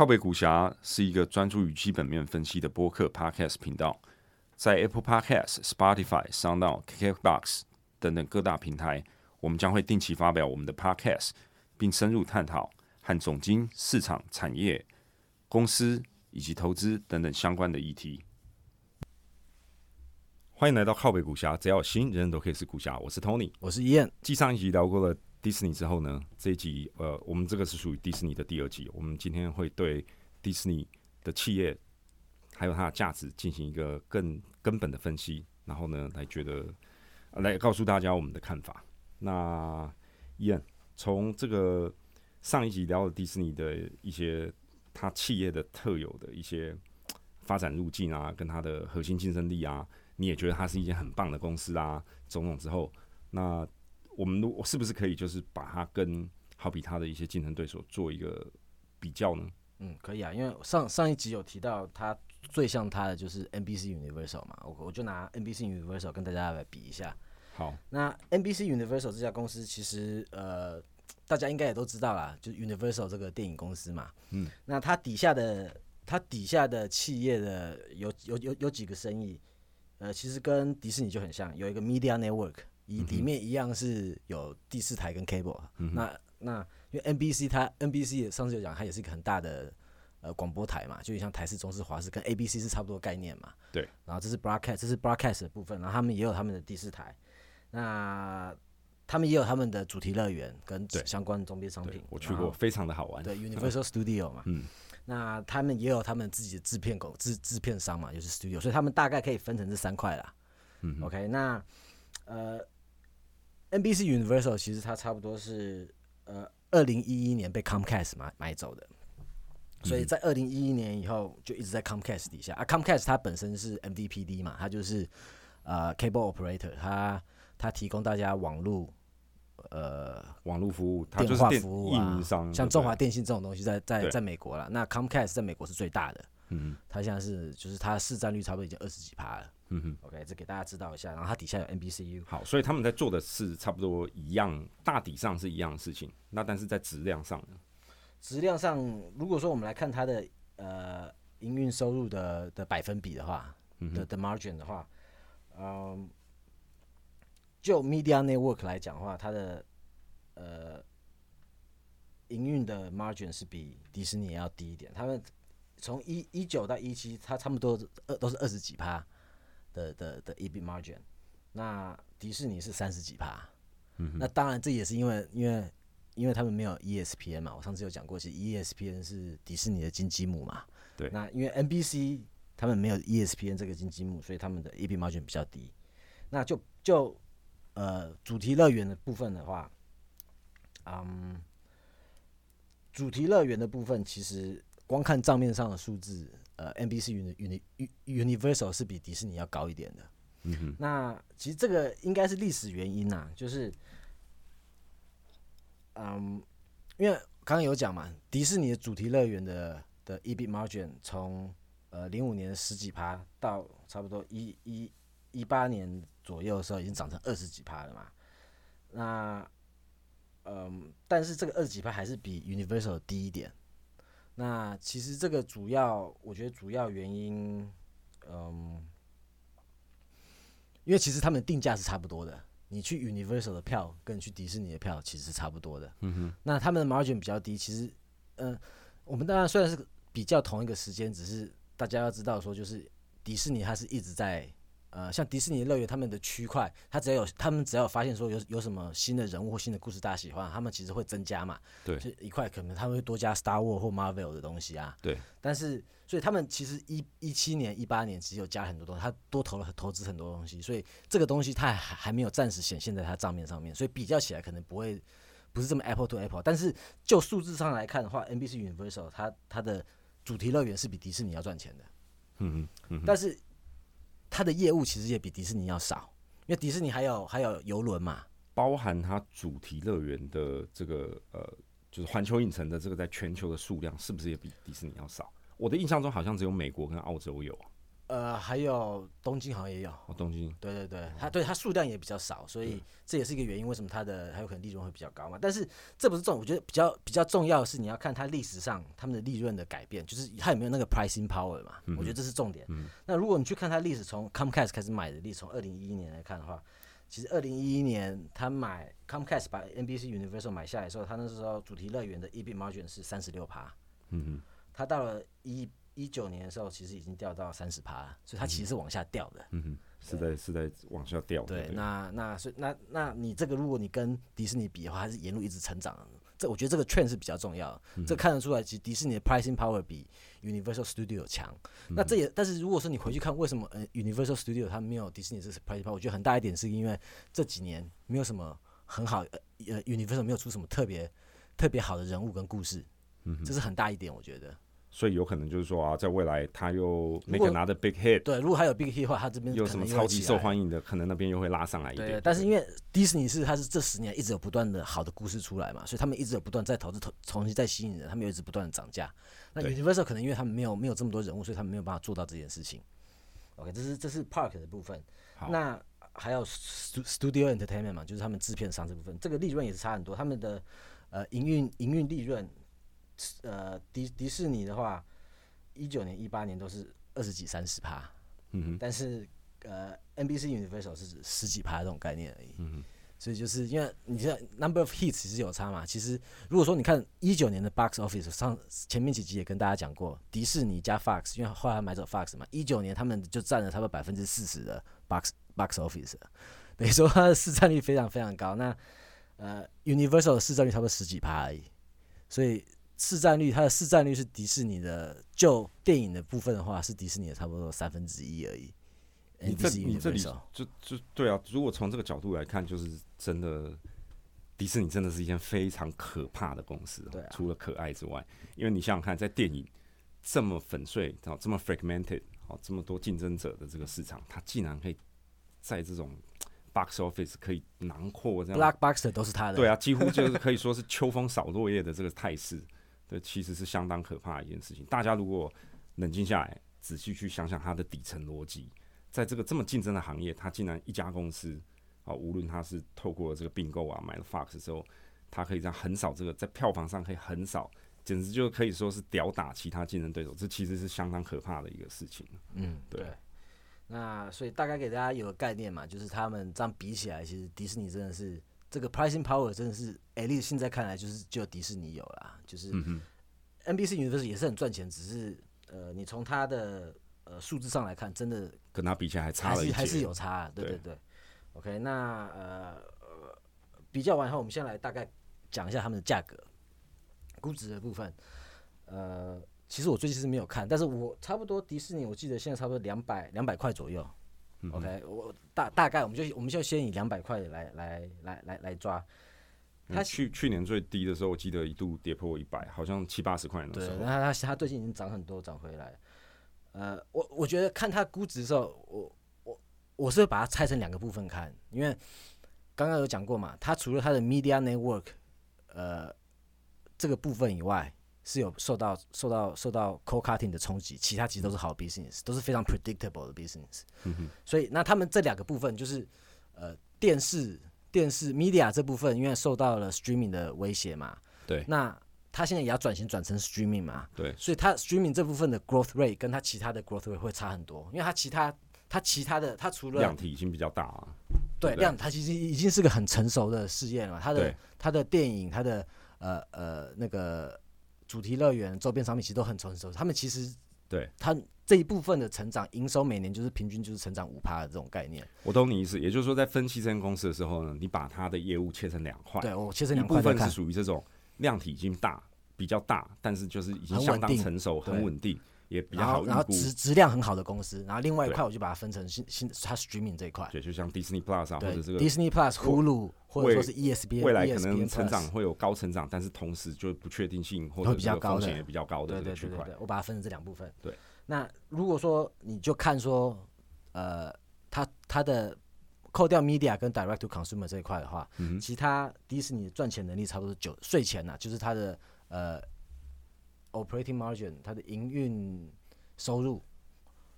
靠北股侠是一个专注于基本面分析的播客 Podcast 频道，在 Apple Podcast、Spotify、SoundOn、KKBox 等等各大平台，我们将会定期发表我们的 Podcast，并深入探讨和总经、市场、产业、公司以及投资等等相关的议题。欢迎来到靠北股侠，只要有心，人人都可以是股侠。我是 Tony，我是伊燕。继上一集聊过了迪士尼之后呢，这一集呃，我们这个是属于迪士尼的第二集。我们今天会对迪士尼的企业还有它的价值进行一个更根本的分析，然后呢，来觉得来告诉大家我们的看法。那伊恩从这个上一集聊了迪士尼的一些它企业的特有的一些发展路径啊，跟它的核心竞争力啊，你也觉得它是一件很棒的公司啊，种种之后，那我们我是不是可以就是把它跟好比它的一些竞争对手做一个比较呢？嗯，可以啊，因为上上一集有提到它最像它的就是 NBC Universal 嘛，我我就拿 NBC Universal 跟大家来比一下。好，那 NBC Universal 这家公司其实呃，大家应该也都知道啦，就是 Universal 这个电影公司嘛。嗯，那它底下的它底下的企业的有有有有几个生意，呃，其实跟迪士尼就很像，有一个 Media Network，里里面一样是有第四台跟 Cable。那那因为 NBC 它 NBC 上次有讲，它也是一个很大的呃广播台嘛，就像台式、中式、华式跟 ABC 是差不多概念嘛。对。然后这是 Broadcast，这是 Broadcast 的部分，然后他们也有他们的第四台。那他们也有他们的主题乐园跟相关周边商品，我去过，非常的好玩。对，Universal Studio 嘛，嗯，那他们也有他们自己的制片狗制制片商嘛，就是 Studio，所以他们大概可以分成这三块啦。嗯，OK，那呃，NBC Universal 其实它差不多是呃二零一一年被 Comcast 买买走的，所以在二零一一年以后就一直在 Comcast 底下。啊。Comcast 它本身是 MVPD 嘛，它就是呃 Cable Operator，它它提供大家网络，呃，网络服务，电话服务啊，像中华电信这种东西，在在在美国了。那 Comcast 在美国是最大的，嗯，它现在是就是它市占率差不多已经二十几趴了，嗯哼。OK，这给大家知道一下。然后它底下有 NBCU，好，所以他们在做的是差不多一样，大体上是一样的事情。那但是在质量上呢？质量上，如果说我们来看它的呃营运收入的的百分比的话，的的 margin 的话，嗯。就 Media Network 来讲的话，它的呃营运的 margin 是比迪士尼要低一点。他们从一一九到一七，它差不多二都是二十几趴的的的 EBIT margin。那迪士尼是三十几趴。嗯，那当然这也是因为因为因为他们没有 ESPN 嘛。我上次有讲过，其实 ESPN 是迪士尼的金鸡母嘛。对。那因为 NBC 他们没有 ESPN 这个金鸡母，所以他们的 EBIT margin 比较低。那就就呃，主题乐园的部分的话，嗯，主题乐园的部分其实光看账面上的数字，呃，NBC Uni Uni Universal 是比迪士尼要高一点的。嗯哼。那其实这个应该是历史原因呐，就是，嗯，因为刚刚有讲嘛，迪士尼的主题乐园的的 EBIT margin 从呃零五年十几趴到差不多一一一八年。左右的时候已经涨成二十几趴了嘛？那，嗯，但是这个二十几趴还是比 Universal 低一点。那其实这个主要，我觉得主要原因，嗯，因为其实他们定价是差不多的。你去 Universal 的票跟去迪士尼的票其实是差不多的。嗯哼。那他们的 margin 比较低，其实，嗯，我们当然虽然是比较同一个时间，只是大家要知道说，就是迪士尼它是一直在。呃，像迪士尼乐园他们的区块，他只要有他们只要有发现说有有什么新的人物或新的故事大家喜欢，他们其实会增加嘛。对，就一块可能他们会多加 Star War 或 Marvel 的东西啊。对。但是，所以他们其实一一七年、一八年其实有加很多东西，他多投了投资很多东西，所以这个东西他还还没有暂时显现在他账面上面，所以比较起来可能不会不是这么 Apple to Apple。但是就数字上来看的话，NBC Universal 它它的主题乐园是比迪士尼要赚钱的。嗯嗯。但是。它的业务其实也比迪士尼要少，因为迪士尼还有还有游轮嘛，包含它主题乐园的这个呃，就是环球影城的这个在全球的数量，是不是也比迪士尼要少？我的印象中好像只有美国跟澳洲有。呃，还有东京好像也有，哦，东京，对对对，它对它数量也比较少，所以这也是一个原因，为什么它的还有可能利润会比较高嘛？但是这不是重，我觉得比较比较重要的是你要看它历史上他们的利润的改变，就是它有没有那个 pricing power 嘛？我觉得这是重点。那如果你去看它历史，从 Comcast 开始买的历史，从二零一一年来看的话，其实二零一一年他买 Comcast 把 NBC Universal 买下来的时候，他那时候主题乐园的 EBIT margin 是三十六趴，嗯哼，他到了一。一九年的时候，其实已经掉到三十趴，所以它其实是往下掉的。嗯哼，是在是在往下掉。对，那那所以那那你这个，如果你跟迪士尼比的话，还是沿路一直成长。这我觉得这个券是比较重要。这看得出来，其实迪士尼的 pricing power 比 Universal Studio 强。那这也，但是如果说你回去看，为什么呃 Universal Studio 它没有迪士尼这 pricing power？我觉得很大一点是因为这几年没有什么很好呃呃 Universal 没有出什么特别特别好的人物跟故事。嗯，这是很大一点，我觉得。所以有可能就是说啊，在未来他又那个拿的 big hit，对，如果还有 big hit 的话，他这边有什么超级受欢迎的，可能那边又会拉上来一点。但是因为迪士尼是它是这十年一直有不断的好的故事出来嘛，所以他们一直有不断在投资、投重新在吸引人，他们一直不断的涨价。那 Universal 可能因为他们没有没有这么多人物，所以他们没有办法做到这件事情。OK，这是这是 Park 的部分。那还有 Studio Entertainment 嘛，就是他们制片商这部分，这个利润也是差很多。他们的呃营运营运利润。呃，迪迪士尼的话，一九年、一八年都是二十几、三十趴，嗯哼，但是呃，NBC Universal 是十几趴这种概念而已，嗯哼，所以就是因为你这 number of hits 其实有差嘛。其实如果说你看一九年的 box office 上前面几集也跟大家讲过，迪士尼加 Fox，因为后来买走 Fox 嘛，一九年他们就占了差不多百分之四十的 box box office，等于说它的市占率非常非常高。那呃，Universal 的市占率差不多十几趴而已，所以。市占率，它的市占率是迪士尼的，就电影的部分的话，是迪士尼的差不多三分之一而已。你这你这里就就对啊，如果从这个角度来看，就是真的，迪士尼真的是一件非常可怕的公司。对，除了可爱之外，因为你想想看，在电影这么粉碎、这么 fragmented、好这么多竞争者的这个市场，它竟然可以在这种 box office 可以囊括这样 black boxer 都是它的。对啊，几乎就是可以说是秋风扫落叶的这个态势。这其实是相当可怕的一件事情。大家如果冷静下来，仔细去想想它的底层逻辑，在这个这么竞争的行业，它竟然一家公司啊，无论它是透过这个并购啊，买了 Fox 之后，它可以这样横扫这个，在票房上可以横扫，简直就可以说是吊打其他竞争对手。这其实是相当可怕的一个事情。嗯，对。那所以大概给大家有个概念嘛，就是他们这样比起来，其实迪士尼真的是。这个 pricing power 真的是，at least 现在看来就是只有迪士尼有啦，就是 NBC Universal 也是很赚钱，只是呃，你从它的呃数字上来看，真的跟它比起来还差了一还是有差，对对对。OK，那呃比较完以后，我们先来大概讲一下他们的价格估值的部分。呃，其实我最近是没有看，但是我差不多迪士尼，我记得现在差不多两百两百块左右。OK，我大大概我们就我们就先以两百块来来来来来抓。他去去年最低的时候，我记得一度跌破一百，好像七八十块那时候。对，那他他最近已经涨很多，涨回来。呃，我我觉得看他估值的时候，我我我是会把它拆成两个部分看，因为刚刚有讲过嘛，它除了它的 Media Network，呃，这个部分以外。是有受到受到受到 co cutting 的冲击，其他其实都是好 business，都是非常 predictable 的 business。嗯哼所以那他们这两个部分就是呃电视电视 media 这部分，因为受到了 streaming 的威胁嘛，对。那他现在也要转型转成 streaming 嘛，对。所以他 streaming 这部分的 growth rate 跟他其他的 growth rate 会差很多，因为他其他他其他的他除了量体已经比较大了，对量它其实已经是个很成熟的事业了，他的他的电影他的呃呃那个。主题乐园周边商品其实都很成熟，他们其实对他这一部分的成长营收每年就是平均就是成长五趴的这种概念。我懂你意思，也就是说在分析这间公司的时候呢，你把它的业务切成两块，对我切成两块，部分是属于这种量体已经大比较大，但是就是已经相当成熟很稳定。也比较好，然后质质量很好的公司，然后另外一块我就把它分成新新它 streaming 这一块，对，就像 Disney Plus 啊，或者这个 Disney Plus、Hulu，或者说是 ESPN，未来可能成长会有高成长，但是同时就不确定性或者比较高风险也比较高的对对区块，我把它分成这两部分。对，那如果说你就看说，呃，它它的扣掉 media 跟 direct to consumer 这一块的话，嗯其他迪士尼赚钱能力差不多九税前呢，就是它的呃 operating margin，它的营运。收入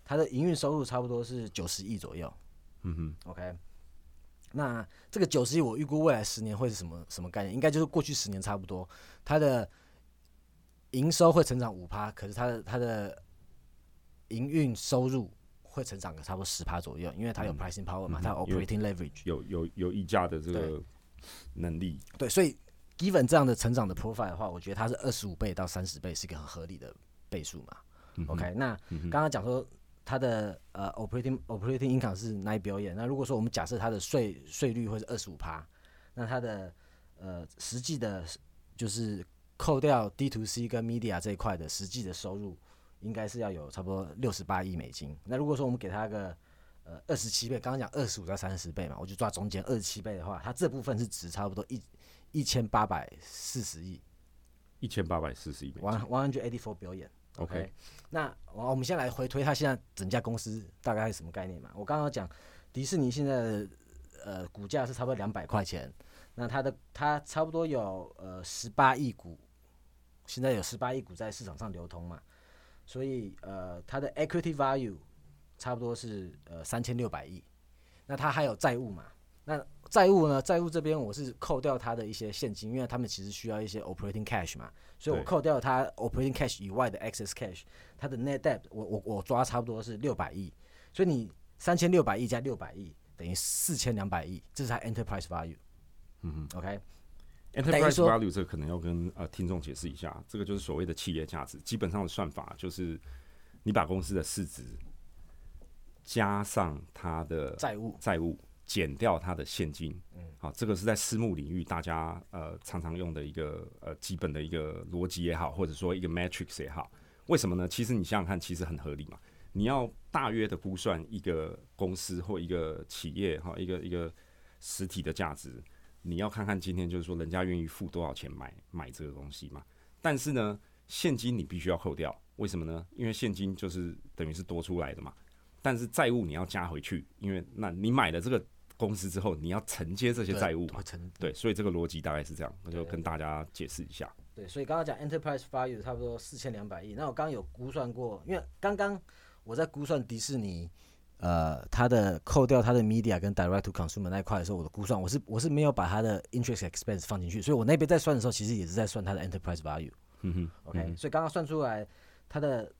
它的营运收入差不多是九十亿左右。嗯哼，OK。那这个九十亿，我预估未来十年会是什么什么概念？应该就是过去十年差不多，它的营收会成长五趴，可是它的它的营运收入会成长个差不多十趴左右，因为它有 pricing power 嘛，它有 operating leverage，有有有溢价的这个能力。对，所以 given 这样的成长的 profile 的话，我觉得它是二十五倍到三十倍是一个很合理的倍数嘛。OK，那刚刚讲说。它的呃 operating operating income 是 nine billion。那如果说我们假设它的税税率会是二十五趴，那它的呃实际的，就是扣掉 D to C 跟 media 这一块的实际的收入，应该是要有差不多六十八亿美金。那如果说我们给它个呃二十七倍，刚刚讲二十五到三十倍嘛，我就抓中间二十七倍的话，它这部分是值差不多一一千八百四十亿，一千八百四十亿，one one hundred eighty four billion。OK，那我我们先来回推它现在整家公司大概是什么概念嘛？我刚刚讲迪士尼现在的呃股价是差不多两百块钱，那它的它差不多有呃十八亿股，现在有十八亿股在市场上流通嘛，所以呃它的 equity value 差不多是呃三千六百亿，那它还有债务嘛？那债务呢？债务这边我是扣掉它的一些现金，因为他们其实需要一些 operating cash 嘛。所以我扣掉它 operating cash 以外的 excess cash，它的 net debt 我我我抓差不多是六百亿，所以你三千六百亿加六百亿等于四千两百亿，这是它 enterprise value。嗯哼，OK。enterprise value 这个可能要跟呃听众解释一下，这个就是所谓的企业价值，基本上的算法就是你把公司的市值加上它的债务债务。减掉它的现金，嗯，好，这个是在私募领域大家呃常常用的一个呃基本的一个逻辑也好，或者说一个 matrix 也好，为什么呢？其实你想想看，其实很合理嘛。你要大约的估算一个公司或一个企业哈，一个一个实体的价值，你要看看今天就是说人家愿意付多少钱买买这个东西嘛。但是呢，现金你必须要扣掉，为什么呢？因为现金就是等于是多出来的嘛。但是债务你要加回去，因为那你买的这个。公司之后，你要承接这些债务，对，所以这个逻辑大概是这样，那就跟大家解释一下。对，所以刚刚讲 enterprise value 差不多四千两百亿，那我刚刚有估算过，因为刚刚我在估算迪士尼，呃，它的扣掉它的 media 跟 direct to consumer 那一块的时候，我的估算我是我是没有把它的 interest expense 放进去，所以我那边在算的时候，其实也是在算它的 enterprise value。嗯哼，OK，所以刚刚算出来它的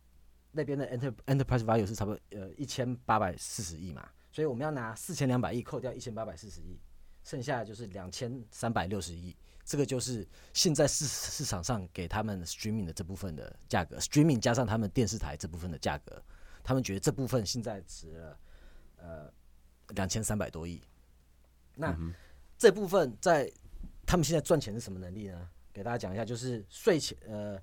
那边的 enter enterprise value 是差不多呃一千八百四十亿嘛。所以我们要拿四千两百亿扣掉一千八百四十亿，剩下的就是两千三百六十亿。这个就是现在市市场上给他们 streaming 的这部分的价格，streaming 加上他们电视台这部分的价格，他们觉得这部分现在值了呃两千三百多亿。那这部分在他们现在赚钱是什么能力呢？给大家讲一下，就是税前呃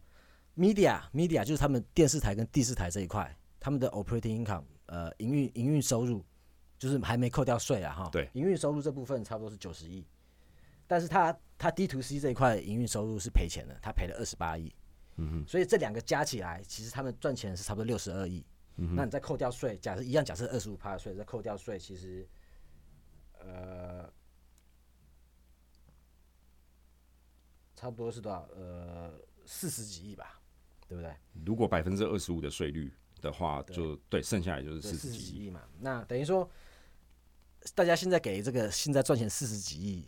media media 就是他们电视台跟第四台这一块，他们的 operating income 呃营运营运收入。就是还没扣掉税啊，哈，对，营运收入这部分差不多是九十亿，但是它它 D to C 这一块营运收入是赔钱的，它赔了二十八亿，嗯哼，所以这两个加起来，其实他们赚钱是差不多六十二亿，嗯那你再扣掉税，假设一样，假设二十五趴的税，再扣掉税，其实，呃，差不多是多少？呃，四十几亿吧，对不对？如果百分之二十五的税率的话，就对，剩下来就是四十几亿嘛，那等于说。大家现在给这个现在赚钱四十几亿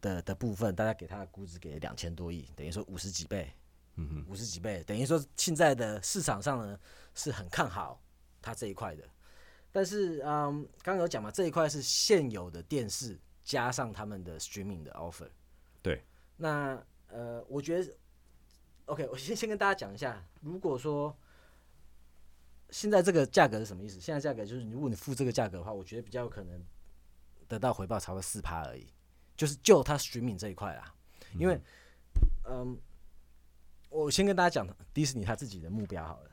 的的部分，大家给他的估值给两千多亿，等于说五十几倍，嗯哼，五十几倍，等于说现在的市场上呢是很看好它这一块的。但是，嗯，刚刚有讲嘛，这一块是现有的电视加上他们的 streaming 的 offer。对。那呃，我觉得，OK，我先先跟大家讲一下，如果说现在这个价格是什么意思？现在价格就是，如果你付这个价格的话，我觉得比较有可能。得到回报超过四趴而已，就是就它 streaming 这一块啦。因为，嗯，我先跟大家讲迪士尼他自己的目标好了。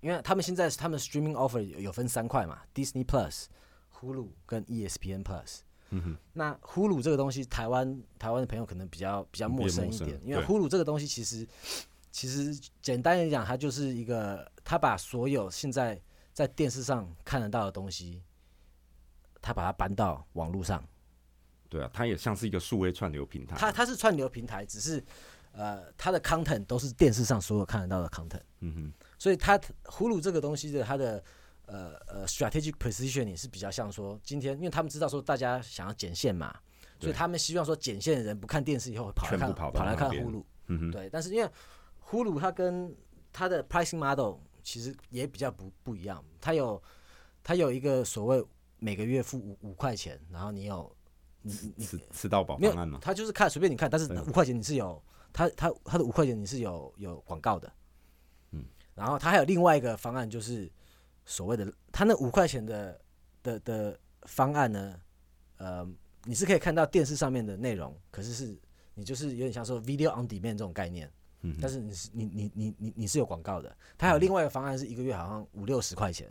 因为他们现在他们 streaming offer 有分三块嘛，Disney Plus、Hulu 跟 ESPN Plus。嗯哼。那 Hulu 这个东西，台湾台湾的朋友可能比较比较陌生一点，因为 Hulu 这个东西其实其实简单来讲，它就是一个，它把所有现在在电视上看得到的东西。他把它搬到网络上，对啊，它也像是一个数位串流平台。它它是串流平台，只是呃，它的 content 都是电视上所有看得到的 content。嗯哼。所以它呼噜这个东西的它的呃呃 strategic positioning 是比较像说，今天因为他们知道说大家想要剪线嘛，所以他们希望说剪线的人不看电视以后会跑来看跑来看呼噜，对，但是因为呼噜它跟它的 pricing model 其实也比较不不一样，它有它有一个所谓每个月付五五块钱，然后你有你你吃吃到饱没有方案吗？他就是看随便你看，但是五块钱你是有他他他的五块钱你是有有广告的，嗯，然后他还有另外一个方案就是所谓的他那五块钱的的的方案呢，呃，你是可以看到电视上面的内容，可是是你就是有点像说 video on demand 这种概念，嗯，但是你是你你你你你是有广告的，他还有另外一个方案是一个月好像五六十块钱，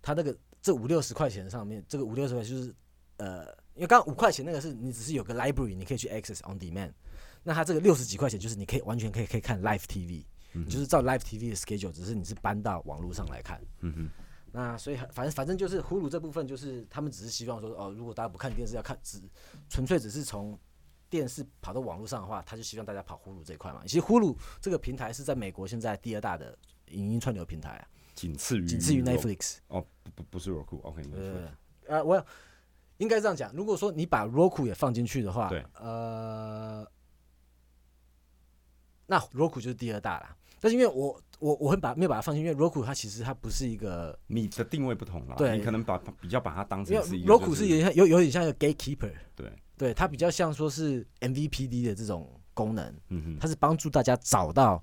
他那个。这五六十块钱上面，这个五六十块就是，呃，因为刚五块钱那个是你只是有个 library，你可以去 access on demand。那它这个六十几块钱就是你可以完全可以可以看 live TV，就是照 live TV 的 schedule，只是你是搬到网络上来看。嗯哼。那所以反正反正就是呼噜这部分就是他们只是希望说哦，如果大家不看电视要看只纯粹只是从电视跑到网络上的话，他就希望大家跑呼噜这一块嘛。其实呼噜这个平台是在美国现在第二大的影音串流平台啊。仅次于仅次于 Netflix 哦，不不不是 Roku，OK，呃呃，我应该这样讲，如果说你把 Roku 也放进去的话，对，呃，那 Roku 就是第二大了。但是因为我我我会把没有把它放进，因为 Roku 它其实它不是一个你的定位不同了，对，你可能把比较把它当成是一个 Roku 是有点有有点像一个 gatekeeper，对。对，它比较像说是 MVPD 的这种功能，嗯哼，它是帮助大家找到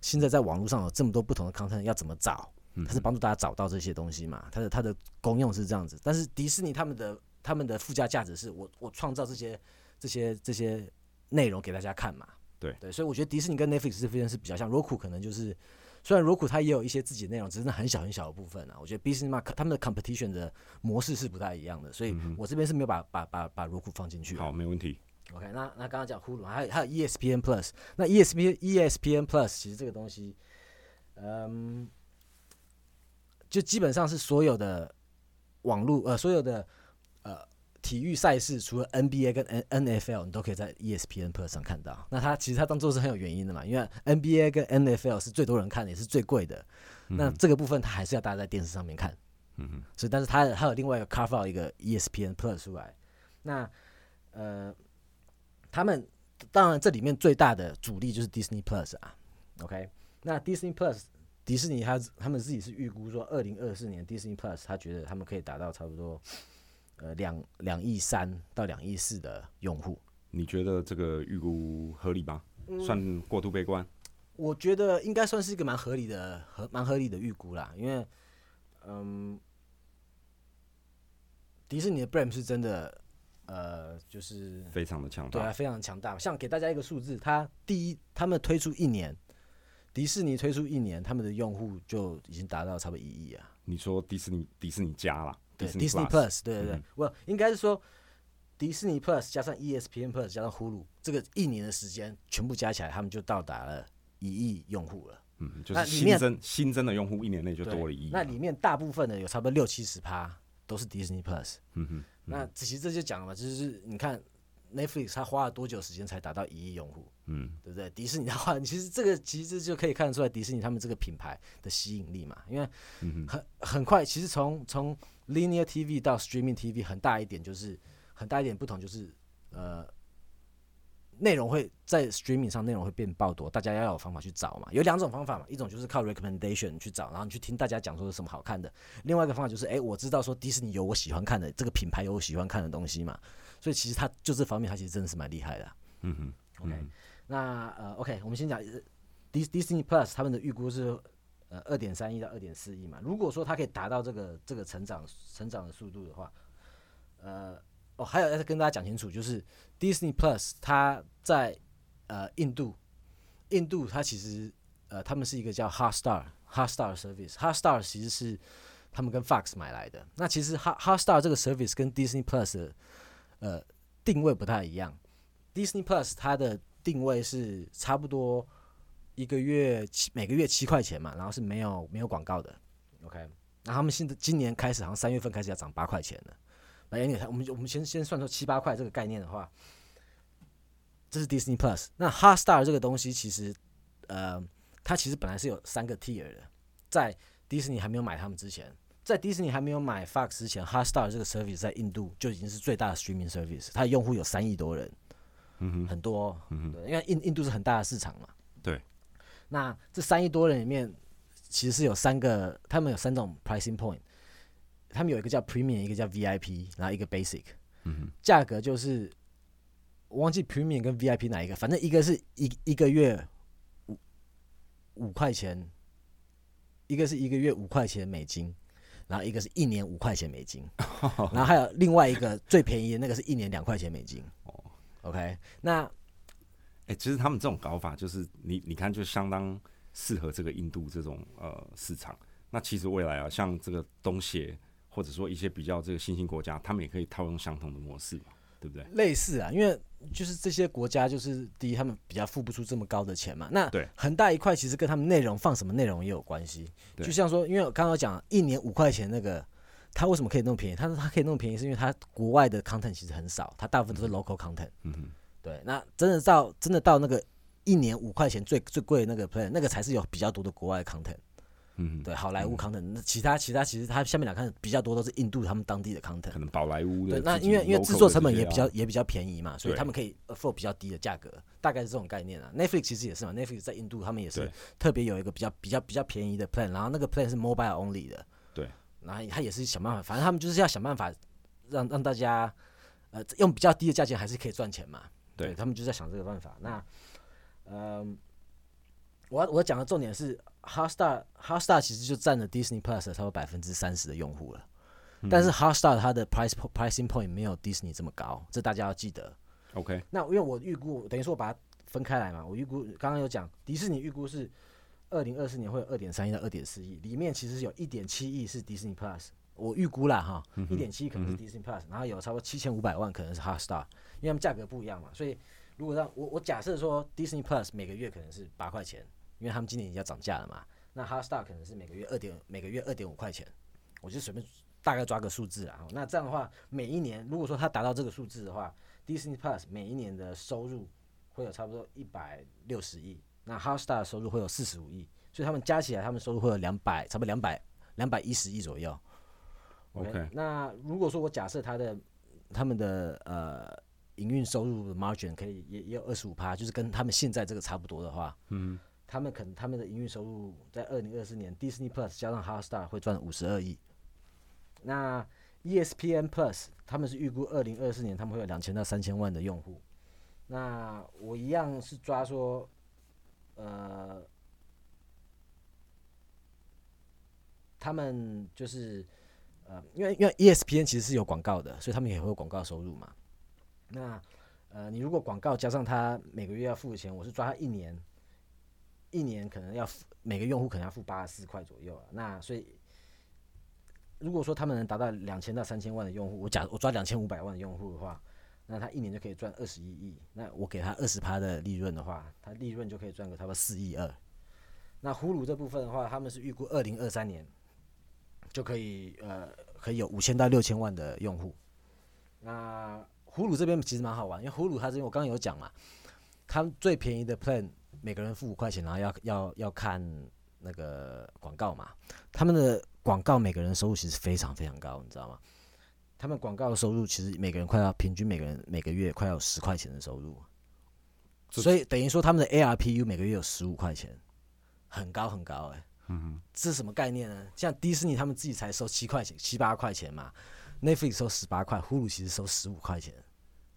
现在在网络上有这么多不同的 content 要怎么找。它是帮助大家找到这些东西嘛？它的它的功用是这样子，但是迪士尼他们的他们的附加价值是我我创造这些这些这些内容给大家看嘛？对对，所以我觉得迪士尼跟 Netflix 这边是比较像，Roku 可能就是虽然 Roku 它也有一些自己的内容，只是很小很小的部分啊。我觉得嘛，他们的 competition 的模式是不太一样的，所以我这边是没有把把把把 Roku 放进去。好，没问题。OK，那那刚刚讲 Hulu，还有还有 ESPN Plus，那 ESPN ESPN Plus 其实这个东西，嗯。就基本上是所有的网络呃，所有的呃体育赛事，除了 NBA 跟 N NFL，你都可以在 ESPN Plus 上看到。那它其实它当做是很有原因的嘛，因为 NBA 跟 NFL 是最多人看的，也是最贵的。那这个部分它还是要大家在电视上面看。嗯哼。所以，但是它还有另外一个 carve out 一个 ESPN Plus 出来。那呃，他们当然这里面最大的主力就是 Disney Plus 啊。OK，那 Disney Plus。迪士尼他他们自己是预估说，二零二四年 Disney Plus 他觉得他们可以达到差不多呃两两亿三到两亿四的用户。你觉得这个预估合理吗？算过度悲观？我觉得应该算是一个蛮合理的、合蛮合理的预估啦。因为嗯，迪士尼的 brand 是真的呃，就是非常的强大，对啊，非常强大。像给大家一个数字，他第一他们推出一年。迪士尼推出一年，他们的用户就已经达到差不多一亿啊！你说迪士尼迪士尼加了，对，Disney Plus，对对对，我应该是说迪士尼 Plus 加上 ESPN Plus 加上 Hulu，这个一年的时间全部加起来，他们就到达了一亿用户了。嗯，就是新增新增的用户一年内就多了一亿。那里面大部分的有差不多六七十趴都是迪士尼 Plus。嗯哼，那其实这就讲了嘛，就是你看。Netflix 它花了多久时间才达到一亿用户？嗯，对不对？迪士尼的话，其实这个其实就可以看得出来迪士尼他们这个品牌的吸引力嘛。因为很很快，其实从从 Linear TV 到 Streaming TV 很大一点就是很大一点不同就是呃内容会在 Streaming 上内容会变爆多，大家要有方法去找嘛。有两种方法嘛，一种就是靠 Recommendation 去找，然后你去听大家讲说有什么好看的；另外一个方法就是，哎，我知道说迪士尼有我喜欢看的这个品牌有我喜欢看的东西嘛。所以其实他就这方面，他其实真的是蛮厉害的。嗯哼，OK，那呃，OK，我们先讲迪 Disney Plus 他们的预估是呃二点三亿到二点四亿嘛。如果说它可以达到这个这个成长成长的速度的话，呃，哦，还有要跟大家讲清楚，就是 Disney Plus 它在呃印度，印度它其实呃他们是一个叫 Hotstar Hotstar Service，Hotstar 其实是他们跟 Fox 买来的。那其实 Hot Hotstar 这个 Service 跟 Disney Plus 呃，定位不太一样。Disney Plus 它的定位是差不多一个月七每个月七块钱嘛，然后是没有没有广告的。OK，那他们现在今年开始好像三月份开始要涨八块钱了。哎，你看，我们我们先先算出七八块这个概念的话，这是 Disney Plus。那 Hotstar 这个东西其实，呃，它其实本来是有三个 tier 的，在迪士尼还没有买他们之前，在迪士尼还没有买 Fox 之前，Hotstar 这个 service 在印度就已经是最大的 streaming service，它的用户有三亿多人，嗯哼，很多哦，嗯哼，对，因为印印度是很大的市场嘛。对。那这三亿多人里面，其实是有三个，他们有三种 pricing point，他们有一个叫 Premium，一个叫 VIP，然后一个 Basic，嗯哼，价格就是我忘记 Premium 跟 VIP 哪一个，反正一个是一一个月五五块钱，一个是一个月五块钱美金，然后一个是一年五块钱美金，然后还有另外一个最便宜的那个是一年两块钱美金。哦 OK，那哎、其实他们这种搞法就是你你看，就相当适合这个印度这种呃市场。那其实未来啊，像这个东协或者说一些比较这个新兴国家，他们也可以套用相同的模式嘛，对不对？类似啊，因为就是这些国家，就是第一，他们比较付不出这么高的钱嘛。那对很大一块其实跟他们内容放什么内容也有关系。就像说，因为我刚刚讲一年五块钱那个，他为什么可以那么便宜？他说他可以那么便宜，是因为他国外的 content 其实很少，他大部分都是 local content。嗯哼，对，那真的到真的到那个一年五块钱最最贵的那个 plan，那个才是有比较多的国外 content。嗯，对，好莱坞 content，那其他其他其实它下面两看比较多都是印度他们当地的 content 可。能宝莱坞的对，那因为因为制作成本也比较也比较便宜嘛，所以他们可以 afford 比较低的价格，大概是这种概念啊。Netflix 其实也是嘛，Netflix 在印度他们也是特别有一个比较比较比较便宜的 plan，然后那个 plan 是 mobile only 的，对，然后他也是想办法，反正他们就是要想办法让让大家呃用比较低的价钱还是可以赚钱嘛，对。他们就在想这个办法。那嗯、我我讲的重点是 Hotstar Hotstar 其实就占了 Disney Plus 的差不多百分之三十的用户了。嗯但是 Hotstar 它的 price pricing point 没有 Disney 这么高，这大家要记得。OK，那因为我预估，等于说我把它分开来嘛，我预估刚刚有讲，迪士尼预估是二零二四年会有二点三亿到二点四亿，里面其实有一点七亿是 Disney Plus，我预估啦哈，一点七亿可能是 Disney Plus，、然后有差不多七千五百万可能是 Hotstar，因为他们价格不一样嘛，所以如果让我我假设说 Disney Plus 每个月可能是八块钱，因为他们今年已经要涨价了嘛，那 Hotstar 可能是每个月二点每个月二点五块钱，我就随便大概抓个数字啊。那这样的话，每一年如果说它达到这个数字的话，Disney Plus 每一年的收入会有差不多一百六十亿，那 Hotstar 的收入会有四十五亿，所以他们加起来，他们收入会有两百，差不多两百两百一十亿左右。OK 那如果说我假设它的他们的呃营运收入的 margin 可以也也有二十五趴，就是跟他们现在这个差不多的话，嗯他们可能他们的营运收入在二零二四年 Disney Plus 加上 Hotstar 会赚五十二亿。那 ESPN Plus 他们是预估二零二四年他们会有两千到三千万的用户。那我一样是抓说，呃，他们就是呃，因为因为 ESPN 其实是有广告的，所以他们也会有广告收入嘛。那呃，你如果广告加上他每个月要付的钱，我是抓他一年，一年可能要付每个用户可能要付八十四块左右啊。那所以如果说他们能达到两千到三千万的用户，我假我抓两千五百万的用户的话，那他一年就可以赚二十一亿。那我给他二十趴的利润的话，他利润就可以赚个差不多四亿二。那呼噜这部分的话，他们是预估二零二三年就可以呃可以有五千到六千万的用户。那呼噜这边其实蛮好玩，因为呼噜它这边我刚刚有讲嘛，它最便宜的 plan 每个人付五块钱，然后要要要看那个广告嘛，他们的广告每个人收入其实非常非常高，你知道吗？他们广告的收入其实每个人快要平均每个人每个月快要有十块钱的收入，所以等于说他们的 ARPU 每个月有十五块钱，很高很高哎、嗯这是什么概念呢？像迪士尼他们自己才收七块钱、七八块钱嘛，Netflix 收十八块，呼噜其实收十五块钱。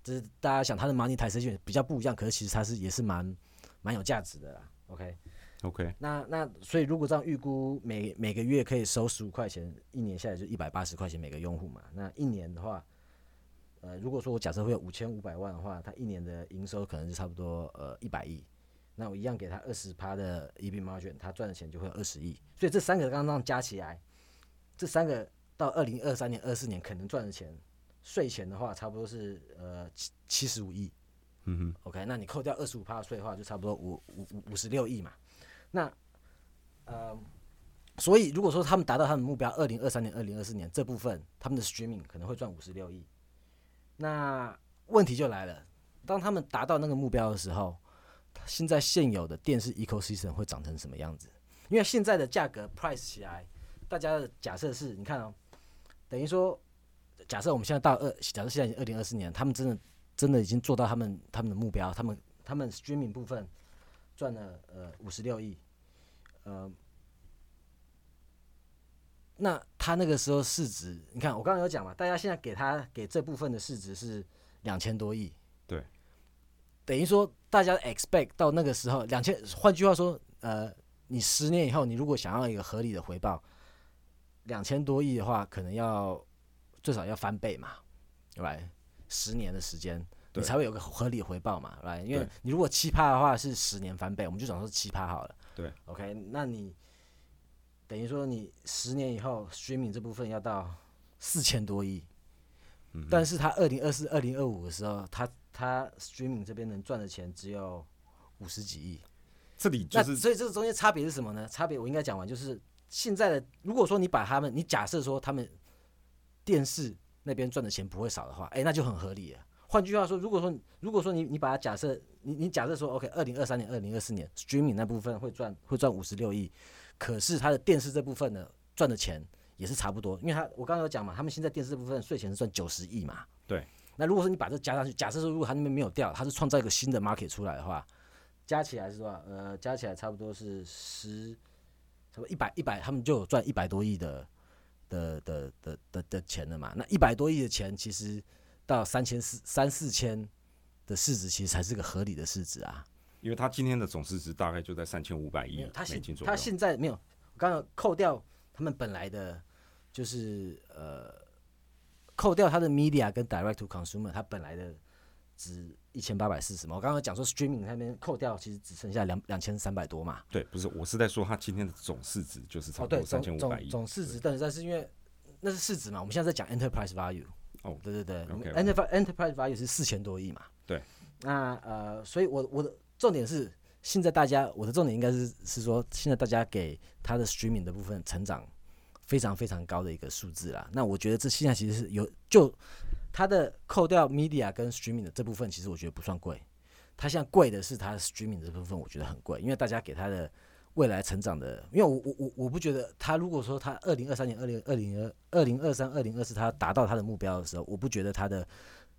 这是大家想他的 money 台 i 比较不一样，可是其实它是也是蛮蛮有价值的啦。OK，哼，OK，那那所以如果这样预估每每个月可以收十五块钱，一年下来就一百八十块钱每个用户嘛。那一年的话，呃，如果说我假设会有五千五百万的话，它一年的营收可能就差不多呃一百亿。那我一样给他二十趴的 EB margin，他赚的钱就会有二十亿。所以这三个刚刚加起来，这三个到二零二三年、二四年可能赚的钱，税前的话差不多是呃七七十五亿。嗯哼，OK，那你扣掉二十五趴的税的话，就差不多五五五五十六亿嘛。那呃，所以如果说他们达到他们目标，二零二三年、二零二四年这部分他们的 streaming 可能会赚五十六亿。那问题就来了，当他们达到那个目标的时候，现在现有的电视 ecosystem 会长成什么样子？因为现在的价格 price 起来，大家的假设是，你看哦，等于说，假设我们现在到二，假设现在已经二零二四年，他们真的真的已经做到他们他们的目标，他们他们 streaming 部分赚了呃五十六亿，呃，那他那个时候市值，你看我刚刚有讲嘛，大家现在给他给这部分的市值是两千多亿，对，等于说大家 expect 到那个时候两千，换句话说，呃。你十年以后，你如果想要一个合理的回报，两千多亿的话，可能要最少要翻倍嘛，对吧？十年的时间，你才会有个合理的回报嘛，来因为你如果七趴的话是十年翻倍，我们就讲说七趴好了。对，OK，那你等于说你十年以后，streaming 这部分要到四千多亿，嗯但是他二零二四、二零二五的时候，他他 streaming 这边能赚的钱只有五十几亿。这里就是，所以这个中间差别是什么呢？差别我应该讲完，就是现在的，如果说你把他们，你假设说他们电视那边赚的钱不会少的话，哎，那就很合理了。换句话说，如果说如果说你你把它假设，你你假设说，OK，二零二三年、二零二四年，streaming 那部分会赚会赚五十六亿，可是它的电视这部分呢，赚的钱也是差不多，因为它我刚才有讲嘛，他们现在电视这部分税前是赚九十亿嘛。对。那如果说你把这加上去，假设说如果他那边没有掉，他是创造一个新的 market 出来的话。加起来是多少？呃，加起来差不多是十，差不多一百一百，他们就有赚一百多亿的的的的的的钱了嘛。那一百多亿的钱，其实到三千四三四千的市值，其实才是个合理的市值啊。因为他今天的总市值大概就在三千五百亿美金左右。他现在没有，我刚刚扣掉他们本来的，就是呃，扣掉他的 media 跟 direct to consumer，他本来的。值一千八百四十嘛，我刚刚讲说 streaming 那边扣掉，其实只剩下两两千三百多嘛。对，不是，我是在说它今天的总市值就是差不多三千五百亿。总市值，但是但是因为那是市值嘛，我们现在在讲 enterprise value。哦，对对对，enterprise enterprise value 是四千多亿嘛。对。那呃，所以我我的重点是，现在大家我的重点应该是是说，现在大家给它的 streaming 的部分成长非常非常高的一个数字啦。那我觉得这现在其实是有就。它的扣掉 media 跟 streaming 的这部分，其实我觉得不算贵。它现在贵的是它 streaming 这部分，我觉得很贵，因为大家给它的未来成长的，因为我我我我不觉得它如果说它二零二三年、二零二零二二零二三、二零二四它达到它的目标的时候，我不觉得它的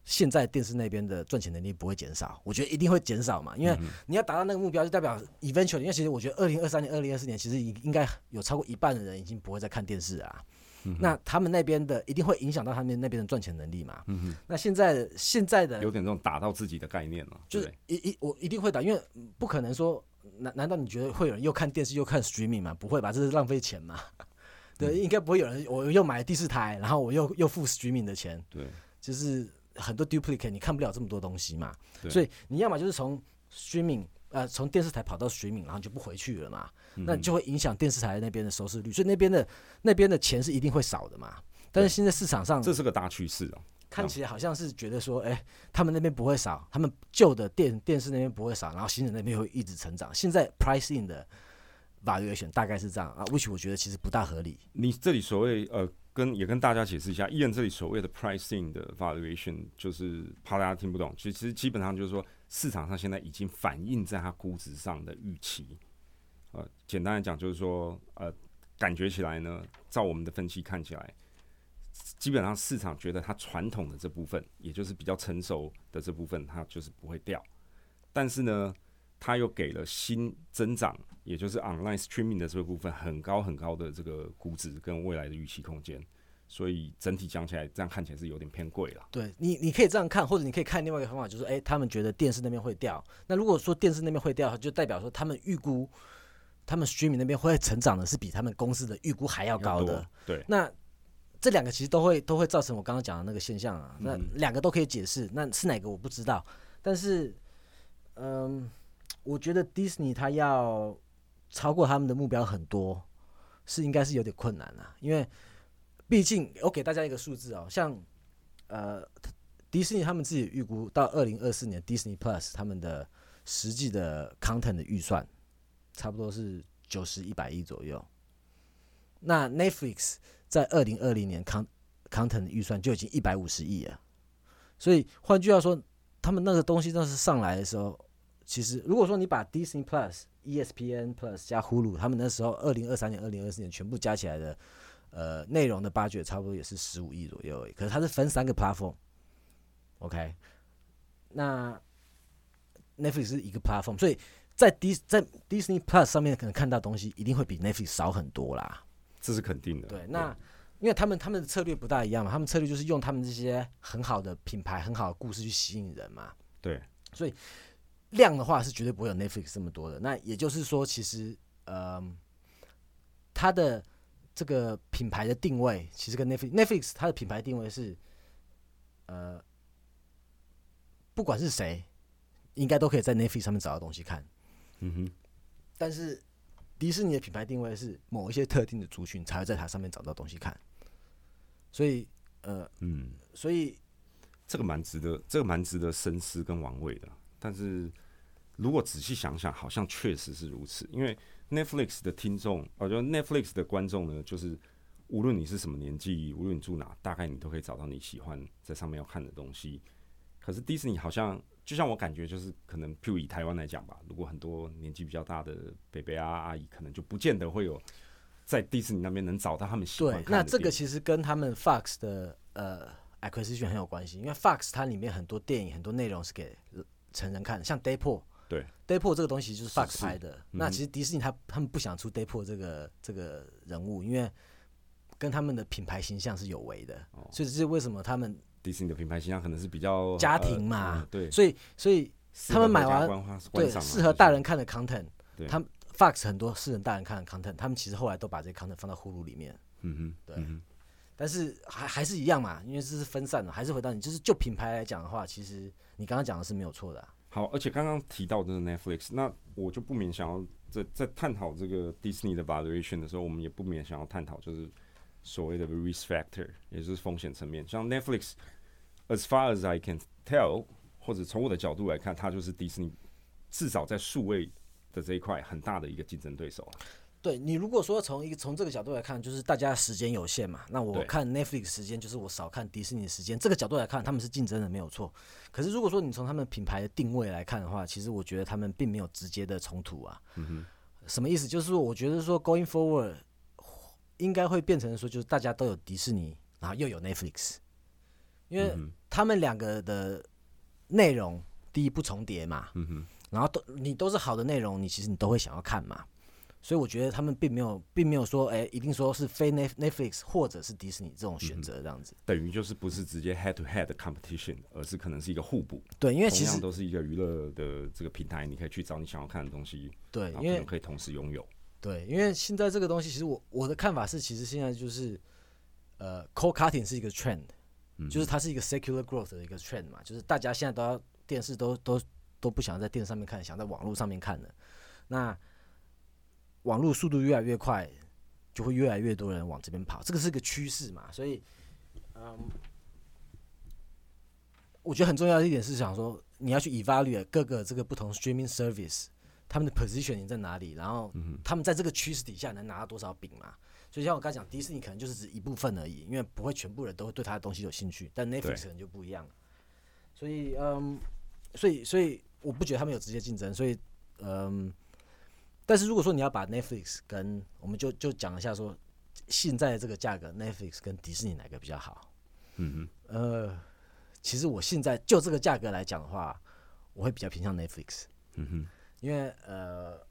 现在电视那边的赚钱能力不会减少，我觉得一定会减少嘛，因为你要达到那个目标，就代表 eventually，因为其实我觉得二零二三年、二零二四年其实应应该有超过一半的人已经不会再看电视啊。那他们那边的一定会影响到他们那边的赚钱能力嘛？嗯那现在现在的有点这种打到自己的概念了，就是一一我一定会打，因为不可能说难难道你觉得会有人又看电视又看 streaming 吗？不会吧，这是浪费钱嘛？对，应该不会有人我又买第四台，然后我又 又付 streaming 的钱，对，就是很多 duplicate，你看不了这么多东西嘛？所以你要么就是从 streaming。呃，从电视台跑到水敏，然后就不回去了嘛，那就会影响电视台那边的收视率，所以那边的那边的钱是一定会少的嘛。但是现在市场上这是个大趋势啊，看起来好像是觉得说，哎，他们那边不会少，他们旧的电电视那边不会少，然后新的那边会一直成长。现在 pricing 的 valuation 大概是这样啊，which 我觉得其实不大合理。你这里所谓呃，跟也跟大家解释一下，艺人这里所谓的 pricing 的 valuation 就是怕大家听不懂，其实基本上就是说。市场上现在已经反映在它估值上的预期，呃，简单来讲就是说，呃，感觉起来呢，照我们的分析看起来，基本上市场觉得它传统的这部分，也就是比较成熟的这部分，它就是不会掉，但是呢，它又给了新增长，也就是 online streaming 的这个部分很高很高的这个估值跟未来的预期空间。所以整体讲起来，这样看起来是有点偏贵了。对你，你可以这样看，或者你可以看另外一个方法，就是哎，他们觉得电视那边会掉。那如果说电视那边会掉，就代表说他们预估他们 streaming 那边会成长的是比他们公司的预估还要高的。对。那这两个其实都会都会造成我刚刚讲的那个现象啊。那两个都可以解释，那是哪个我不知道。但是，嗯，我觉得 Disney 它要超过他们的目标很多，是应该是有点困难啊，因为。毕竟，我给大家一个数字哦，像呃，迪士尼他们自己预估到二零二四年，Disney Plus 他们的实际的 content 的预算差不多是九十一百亿左右。那 Netflix 在二零二零年 con content 的预算就已经一百五十亿了。所以换句话说，他们那个东西当时上来的时候，其实如果说你把 Disney Plus ESPN Plus 加 Hulu，他们那时候二零二三年、二零二四年全部加起来的呃内容的 budget 差不多也是十五亿左右而已。可是它是分三个 platform，OK，那 Netflix 是一个 platform，所以在 D 在 Disney Plus 上面可能看到东西一定会比 Netflix 少很多啦。这是肯定的。对，那因为他们他们的策略不大一样嘛，他们策略就是用他们这些很好的品牌、很好的故事去吸引人嘛。对，所以量的话是绝对不会有 Netflix 这么多的。那也就是说，其实呃，它的这个品牌的定位其实跟 Netflix Netflix 它的品牌定位是呃，不管是谁，应该都可以在 Netflix 上面找到东西看。嗯哼，但是迪士尼的品牌定位是某一些特定的族群才会在它上面找到东西看，所以呃，嗯，所以这个蛮值得，这个蛮值得深思跟玩味的。但是如果仔细想想，好像确实是如此。因为 Netflix 的听众，我觉得 Netflix 的观众呢，就是无论你是什么年纪，无论你住哪，大概你都可以找到你喜欢在上面要看的东西。可是迪士尼好像，就像我感觉，就是可能，譬如以台湾来讲吧，如果很多年纪比较大的北北啊阿姨，可能就不见得会有在迪士尼那边能找到他们喜欢的那这个其实跟他们 Fox 的呃 acquisition 很有关系，因为 Fox 它里面很多电影、很多内容是给成人看的，像 Dayport。对。Dayport 这个东西就是 Fox 是。拍的，嗯。那其实迪士尼他他们不想出 Dayport 这个这个人物，因为跟他们的品牌形象是有违的，哦。所以这是为什么他们迪士尼的品牌形象可能是比较家庭嘛呃嗯对，所以所以他们买完对适合大人看的 content，他们 Fox 很多适合大人看的 content，他们其实后来都把这些 content 放到呼噜里面，嗯哼，对嗯但是还还是一样嘛，因为这是分散的，还是回到你就是就品牌来讲的话，其实你刚刚讲的是没有错的啊、好，而且刚刚提到的 Netflix，那我就不免想要在在探讨这个 Disney 的 valuation 的时候，我们也不免想要探讨就是所谓的 risk factor，也就是风险层面。像 Netflix，as far as I can tell，或者从我的角度来看，它就是迪士尼至少在数位的这一块很大的一个竞争对手。对你如果说从一个从这个角度来看，就是大家时间有限嘛，那我看 Netflix 时间就是我少看迪士尼的时间，这个角度来看，他们是竞争的没有错。可是如果说你从他们品牌的定位来看的话，其实我觉得他们并没有直接的冲突啊。嗯哼，什么意思？就是说，我觉得说 going forward 应该会变成说，就是大家都有迪士尼，然后又有 Netflix，因为他们两个的内容第一不重叠嘛，嗯哼，然后都你都是好的内容，你其实你都会想要看嘛。所以我觉得他们并没有，并没有说，哎、一定说是非 Net Netflix 或者是迪士尼这种选择这样子。等于就是不是直接 head to head 的 competition，而是可能是一个互补。对，因为其实都是一个娱乐的这个平台，你可以去找你想要看的东西，对，因为可以同时拥有。对，因为现在这个东西，其实我我的看法是，其实现在就是，呃 c o cutting 是一个 trend，嗯就是它是一个 secular growth 的一个 trend 嘛，就是大家现在都要电视都都都不想在电视上面看，想在网络上面看的。那网络速度越来越快，就会越来越多人往这边跑，这个是个趋势嘛。所以，嗯，我觉得很重要的一点是想说，你要去 evaluate 各个这个不同 streaming service 他们的 positioning 在哪里，然后他们在这个趋势底下能拿到多少饼嘛。所以像我刚才讲，迪士尼可能就是指一部分而已，因为不会全部人都会对他的东西有兴趣，但 Netflix 可能就不一样。所以，嗯，所以，所以我不觉得他们有直接竞争。所以，嗯，但是如果说你要把 Netflix 跟我们就就讲一下说，现在的这个价格，Netflix 跟迪士尼哪个比较好？嗯哼呃，其实我现在就这个价格来讲的话，我会比较偏向 Netflix，嗯哼，因为呃，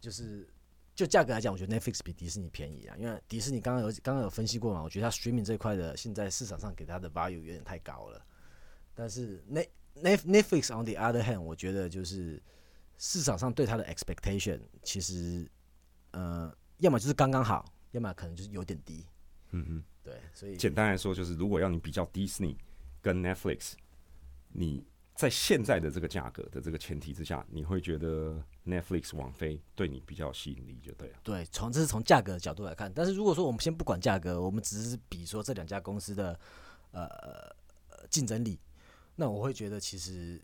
就是就价格来讲，我觉得 Netflix 比迪士尼便宜啊。因为迪士尼刚刚有刚刚有分析过嘛，我觉得它 streaming 这一块的现在市场上给它的 value 有点太高了。但是 Net Net Netflix on the other hand，我觉得就是市场上对它的 expectation 其实呃，要么就是刚刚好，要么可能就是有点低。嗯哼。对，所以简单来说，就是如果要你比较 Disney 跟 Netflix，你在现在的这个价格的这个前提之下，你会觉得 Netflix 网飞对你比较有吸引力，就对了。对，从这是从价格的角度来看，但是如果说我们先不管价格，我们只是比说这两家公司的呃呃竞争力，那我会觉得其实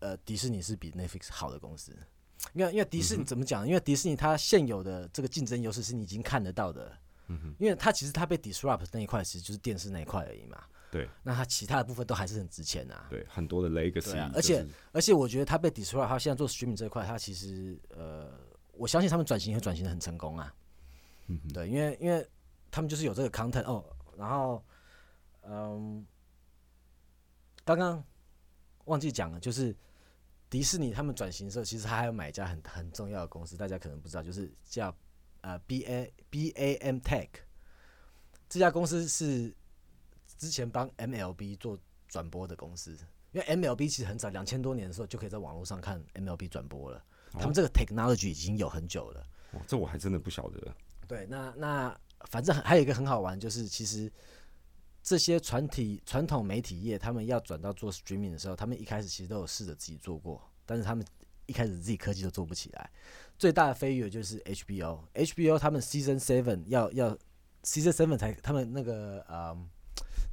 呃迪士尼是比 Netflix 好的公司，因为因为迪士尼怎么讲？因为迪士尼它现有的这个竞争优势是你已经看得到的，因为它其实它被 disrupt 那一块其实就是电视那一块而已嘛。对，那它其他的部分都还是很值钱啊。对，很多的 legacy，对啊而且而且我觉得它被 disrupt，它现在做 streaming 这一块，它其实呃，我相信他们转型会转型的很成功啊。嗯哼，对，因为因为他们就是有这个 content 哦，然后嗯，刚刚忘记讲了，就是迪士尼他们转型的时候，其实他还有买一家很很重要的公司，大家可能不知道，就是叫呃 B A B A M Tech 这家公司是之前帮 M L B 做转播的公司，因为 M L B 其实很早，两千多年的时候就可以在网络上看 M L B 转播了，他们这个 technology 已经有很久了。哦，这我还真的不晓得。对，那那反正还有一个很好玩，就是其实这些传体传统媒体业，他们要转到做 streaming 的时候，他们一开始其实都有试着自己做过，但是他们一开始自己科技都做不起来。最大的飞跃就是 HBO，HBO 他们 season seven 要要 season seven 才他们那个呃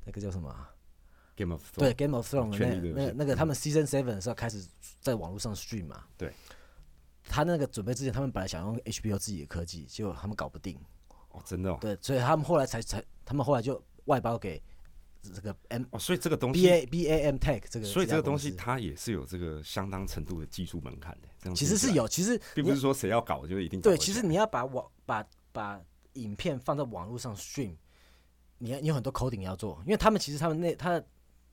那个叫什么啊？Game of 对 Thrones，Game of Thrones 那那那个他们 season seven 的时候开始在网络上 stream 嘛。对。他那个准备之前，他们本来想用 HBO 自己的科技，结果他们搞不定。哦，真的哦，对，所以他们后来才才，他们后来就外包给这个 M 哦，所以这个东西 B 西，A B A M Tech 这个，所以这个东西它也是有这个相当程度的技术门槛的。这样其实是有，其实并不是说谁要搞就一定对，其实你要把网把把影片放在网络上 stream，你要你有很多 coding 要做，因为他们其实他们那他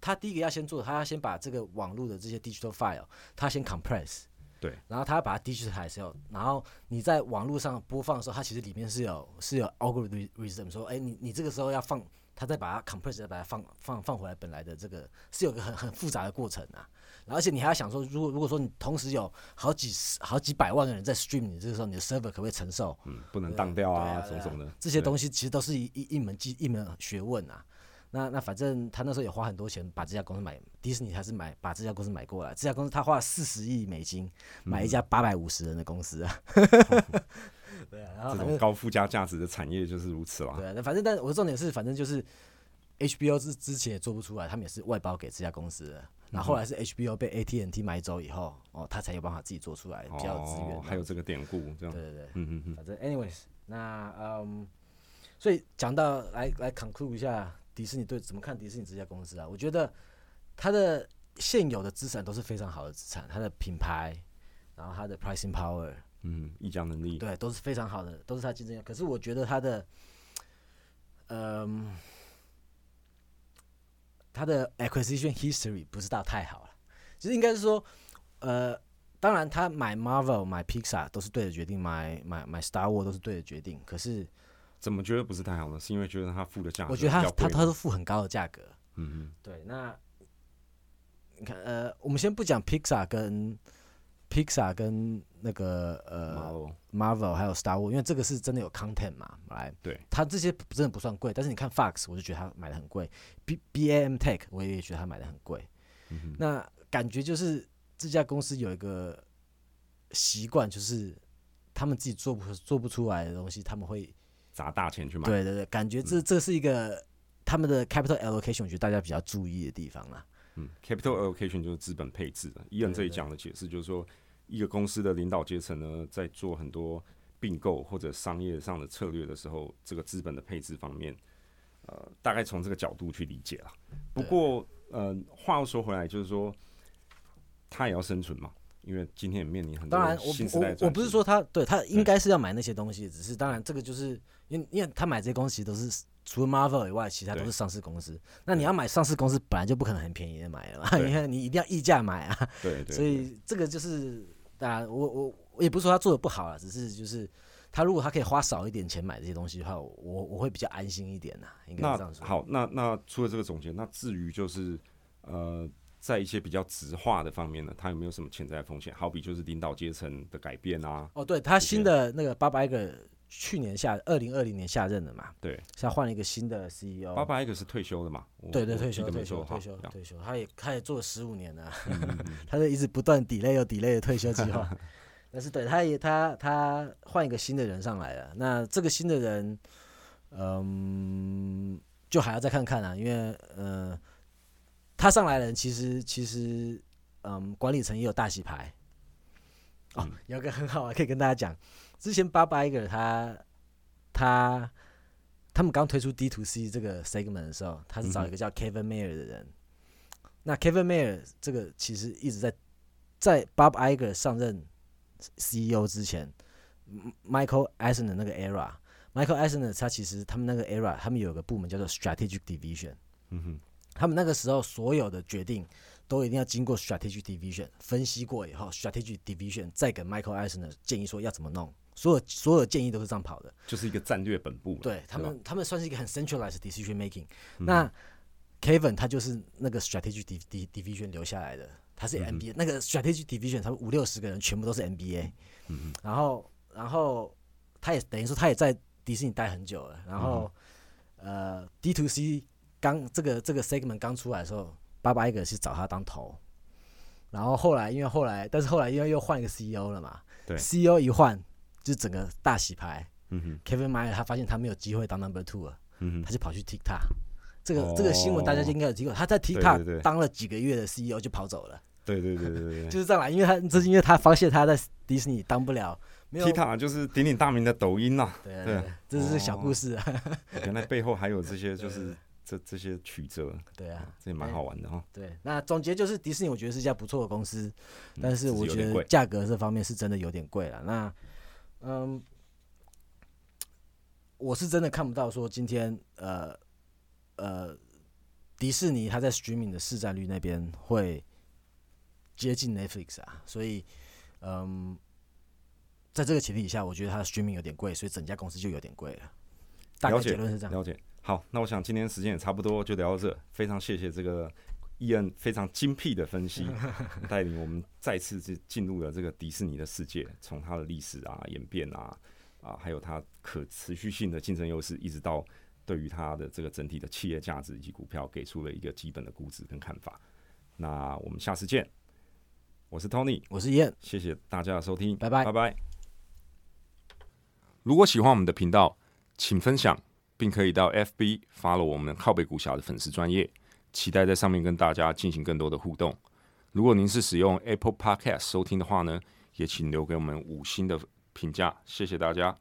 他第一个要先做的，他要先把这个网络的这些 digital file，他先 compress。对，然后他要把它 digitize，然后你在网络上播放的时候，它其实里面是有是有 algorithm 说，哎，你你这个时候要放，他再把它 compress 再把它放放放回来本来的这个是有个很很复杂的过程啊。然后而且你还要想说，如果如果说你同时有好几十好几百万个人在 stream，你这个时候你的 server 可不可以承受？嗯，不能当掉啊，什么什么的这些东西其实都是一一一门技一门学问啊。那那反正他那时候也花很多钱把这家公司买，迪士尼还是买把这家公司买过来。这家公司他花了四十亿美金买一家八百五十人的公司啊。对啊，然后这种高附加价值的产业就是如此啦。对啊，那反正但我的重点是，反正就是 HBO 之之前也做不出来，他们也是外包给这家公司的。然后后来是 HBO 被 AT&T 买走以后，哦，他才有办法自己做出来，比较有资源哦。，还有这个典故这样。对对对。嗯嗯嗯，反正 anyways，那嗯，所以讲到来来 conclude 一下迪士尼对怎么看迪士尼这家公司啊？我觉得它的现有的资产都是非常好的资产，它的品牌，然后它的 pricing power，嗯，议价能力，对，都是非常好的，都是他竞争力。可是我觉得他的，嗯，他的 acquisition history 不是到太好了，其实应该是说，呃，当然他买 Marvel、买 Pixar 都是对的决定，买买买 Star Wars 都是对的决定。可是怎么觉得不是太好呢？是因为觉得他付的价格我觉得他他他都付很高的价格。嗯嗯对，那你看，呃，我们先不讲 Pixar 跟 Pixar 跟那个呃欧 Marvel 还有 Star Wars，因为这个是真的有 content 嘛，来，对，它这些真的不算贵，但是你看 Fox，我就觉得它买的很贵，B B A M Tech 我也觉得它买的很贵。嗯那感觉就是这家公司有一个习惯，就是他们自己做不做不出来的东西，他们会砸大钱去买，对对对，感觉这这是一个他们的 capital allocation，我觉得大家比较注意的地方啦。嗯，capital allocation 就是资本配置的。伊恩这里讲的解释就是说，一个公司的领导阶层呢，在做很多并购或者商业上的策略的时候，这个资本的配置方面，呃，大概从这个角度去理解了。不过，呃，话又说回来，就是说，他也要生存嘛，因为今天也面临很多当然，我新时代的我我不是说他对他应该是要买那些东西，只是当然这个就是因为因为他买这些公司其实都是除了 Marvel 以外，其他都是上市公司。那你要买上市公司，本来就不可能很便宜的买了嘛，因为你一定要溢价买啊。对对，所以这个就是当然，我我我也不是说他做的不好啊，只是就是他如果他可以花少一点钱买这些东西的话，我我会比较安心一点呐、应该这样说。好，那那除了这个总结，那至于就是呃，在一些比较直化的方面呢，它有没有什么潜在的风险？好比就是领导阶层的改变啊，哦，对他新的那个八百个去年下二零二零年下任的嘛，对，现在换了一个新的 CEO。八八一个是退休的嘛？对对，退休退休退休退休，他也他也做了十五年了，嗯嗯嗯。他就一直不断 delay 又 delay 的退休计划。但是对，他也他他换一个新的人上来了，那这个新的人，嗯，就还要再看看啊，因为呃，他上来的人其实其实嗯，管理层也有大洗牌。哦嗯，有个很好啊，可以跟大家讲，之前八八一个他他他们刚推出 D to C 这个 segment 的时候，他是找一个叫 Kevin Mayer 的人。那 Kevin Mayer 这个其实一直在在 Bob Iger 上任 CEO 之前，Michael Eisner 那个 era，Michael Eisner 他其实他们那个 era，他们有个部门叫做 Strategic Division。嗯哼，他们那个时候所有的决定都一定要经过 Strategic Division 分析过以后，Strategic Division 再给 Michael Eisner 建议说要怎么弄。所有所有建议都是这样跑的，就是一个战略本部。对他们，他们算是一个很 centralized decision making。那 Kevin 他就是那个 strategy division 留下来的，他是 MBA，那个 strategy division 他们五六十个人全部都是 MBA。嗯然后，然后他也等于说他也在迪士尼待很久了。然后，呃，D to C 刚这个这个 segment 刚出来的时候，八八一个是找他当头。然后后来因为后来，但是后来因为又换一个 CEO 了嘛，对，CEO 一换。就整个大洗牌，Kevin Mayer 他发现他没有机会当 Number Two 了，他就跑去 TikTok。这个这个新闻大家就应该有听过，他在 TikTok 当了几个月的 CEO 就跑走了。对对对对对，就是这样啦，因为他这是因为他发现他在迪士尼当不了，TikTok 就是鼎鼎大名的抖音呐。对对，这是小故事。原来背后还有这些，就是这这些曲折。对啊，这也蛮好玩的哈。对，那总结就是迪士尼，我觉得是一家不错的公司，但是我觉得价格这方面是真的有点贵了。那嗯，我是真的看不到说今天呃呃迪士尼它在 streaming 的市占率那边会接近 Netflix 啊，所以嗯，在这个前提底下，我觉得它的 streaming 有点贵，所以整家公司就有点贵了。大概结论是这样。了解。好，那我想今天时间也差不多，就聊到这。非常谢谢这个。伊恩非常精辟的分析，带领我们再次进进入了这个迪士尼的世界，从它的历史啊、演变啊啊，还有它可持续性的竞争优势，一直到对于它的这个整体的企业价值以及股票，给出了一个基本的估值跟看法。那我们下次见，我是 Tony，我是伊恩，谢谢大家的收听，拜拜，拜拜。如果喜欢我们的频道，请分享，并可以到 FB 发了我们靠北股侠的粉丝专业。期待在上面跟大家进行更多的互动。如果您是使用 Apple Podcast 收听的话呢，也请留给我们五星的评价，谢谢大家。